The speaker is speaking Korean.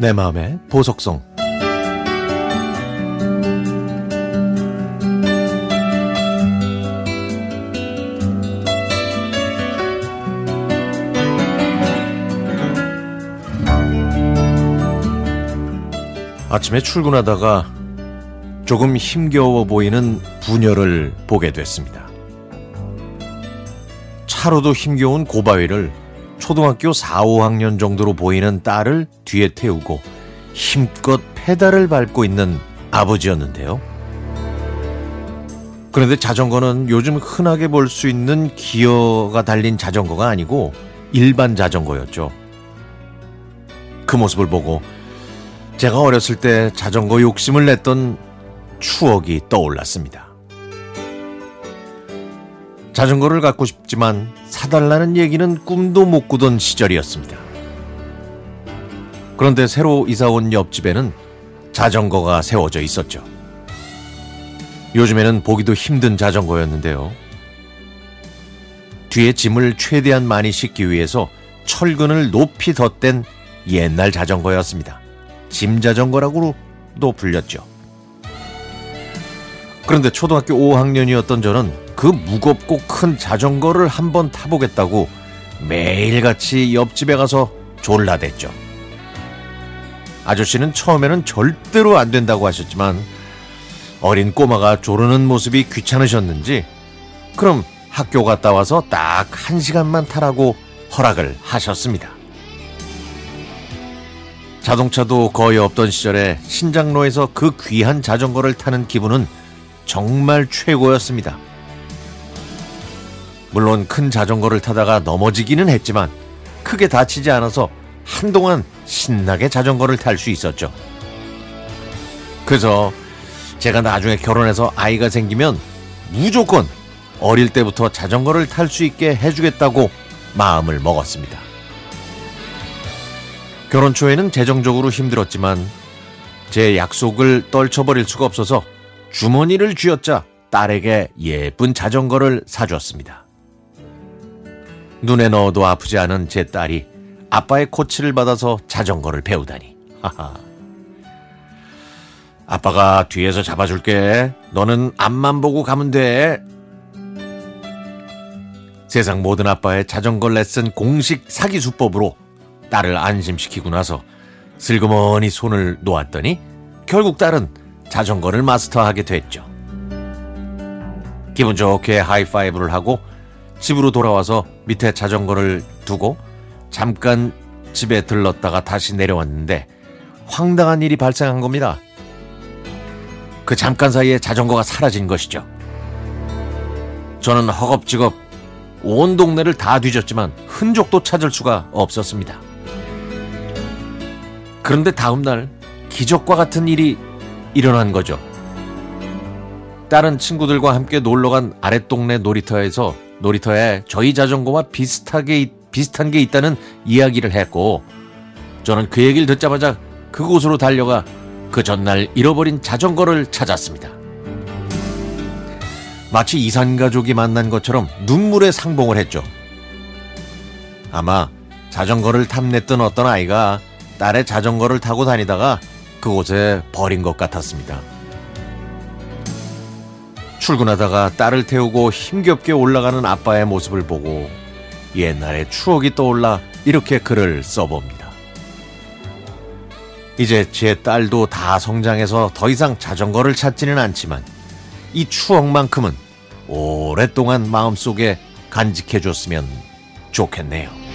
내 마음의 보석성 아침에 출근하다가 조금 힘겨워 보이는 부녀를 보게 됐습니다. 차로도 힘겨운 고바위를 초등학교 4, 5학년 정도로 보이는 딸을 뒤에 태우고 힘껏 페달을 밟고 있는 아버지였는데요. 그런데 자전거는 요즘 흔하게 볼 수 있는 기어가 달린 자전거가 아니고 일반 자전거였죠. 그 모습을 보고 제가 어렸을 때 자전거 욕심을 냈던 추억이 떠올랐습니다. 자전거를 갖고 싶지만 사달라는 얘기는 꿈도 못 꾸던 시절이었습니다. 그런데 새로 이사 온 옆집에는 자전거가 세워져 있었죠. 요즘에는 보기도 힘든 자전거였는데요. 뒤에 짐을 최대한 많이 싣기 위해서 철근을 높이 덧댄 옛날 자전거였습니다. 짐 자전거라고도 불렸죠. 그런데 초등학교 5학년이었던 저는 그 무겁고 큰 자전거를 한번 타보겠다고 매일같이 옆집에 가서 졸라댔죠. 아저씨는 처음에는 절대로 안 된다고 하셨지만 어린 꼬마가 조르는 모습이 귀찮으셨는지 그럼 학교 갔다 와서 딱 한 시간만 타라고 허락을 하셨습니다. 자동차도 거의 없던 시절에 신장로에서 그 귀한 자전거를 타는 기분은 정말 최고였습니다. 물론 큰 자전거를 타다가 넘어지기는 했지만 크게 다치지 않아서 한동안 신나게 자전거를 탈 수 있었죠. 그래서 제가 나중에 결혼해서 아이가 생기면 무조건 어릴 때부터 자전거를 탈 수 있게 해주겠다고 마음을 먹었습니다. 결혼 초에는 재정적으로 힘들었지만 제 약속을 떨쳐버릴 수가 없어서 주머니를 쥐었자 딸에게 예쁜 자전거를 사주었습니다. 눈에 넣어도 아프지 않은 제 딸이 아빠의 코치를 받아서 자전거를 배우다니. 하하. 아빠가 뒤에서 잡아줄게. 너는 앞만 보고 가면 돼. 세상 모든 아빠의 자전거 레슨 공식 사기 수법으로 딸을 안심시키고 나서 슬그머니 손을 놓았더니 결국 딸은 자전거를 마스터하게 됐죠. 기분 좋게 하이파이브를 하고 집으로 돌아와서 밑에 자전거를 두고 잠깐 집에 들렀다가 다시 내려왔는데 황당한 일이 발생한 겁니다. 그 잠깐 사이에 자전거가 사라진 것이죠. 저는 허겁지겁 온 동네를 다 뒤졌지만 흔적도 찾을 수가 없었습니다. 그런데 다음날 기적과 같은 일이 일어난 거죠. 다른 친구들과 함께 놀러 간 아랫동네 놀이터에서 놀이터에 저희 자전거와 비슷하게 비슷한 게 있다는 이야기를 했고 저는 그 얘기를 듣자마자 그곳으로 달려가 그 전날 잃어버린 자전거를 찾았습니다. 마치 이산가족이 만난 것처럼 눈물에 상봉을 했죠. 아마 자전거를 탐냈던 어떤 아이가 딸의 자전거를 타고 다니다가 그곳에 버린 것 같았습니다. 출근하다가 딸을 태우고 힘겹게 올라가는 아빠의 모습을 보고 옛날의 추억이 떠올라 이렇게 글을 써봅니다. 이제 제 딸도 다 성장해서 더 이상 자전거를 찾지는 않지만 이 추억만큼은 오랫동안 마음속에 간직해 줬으면 좋겠네요.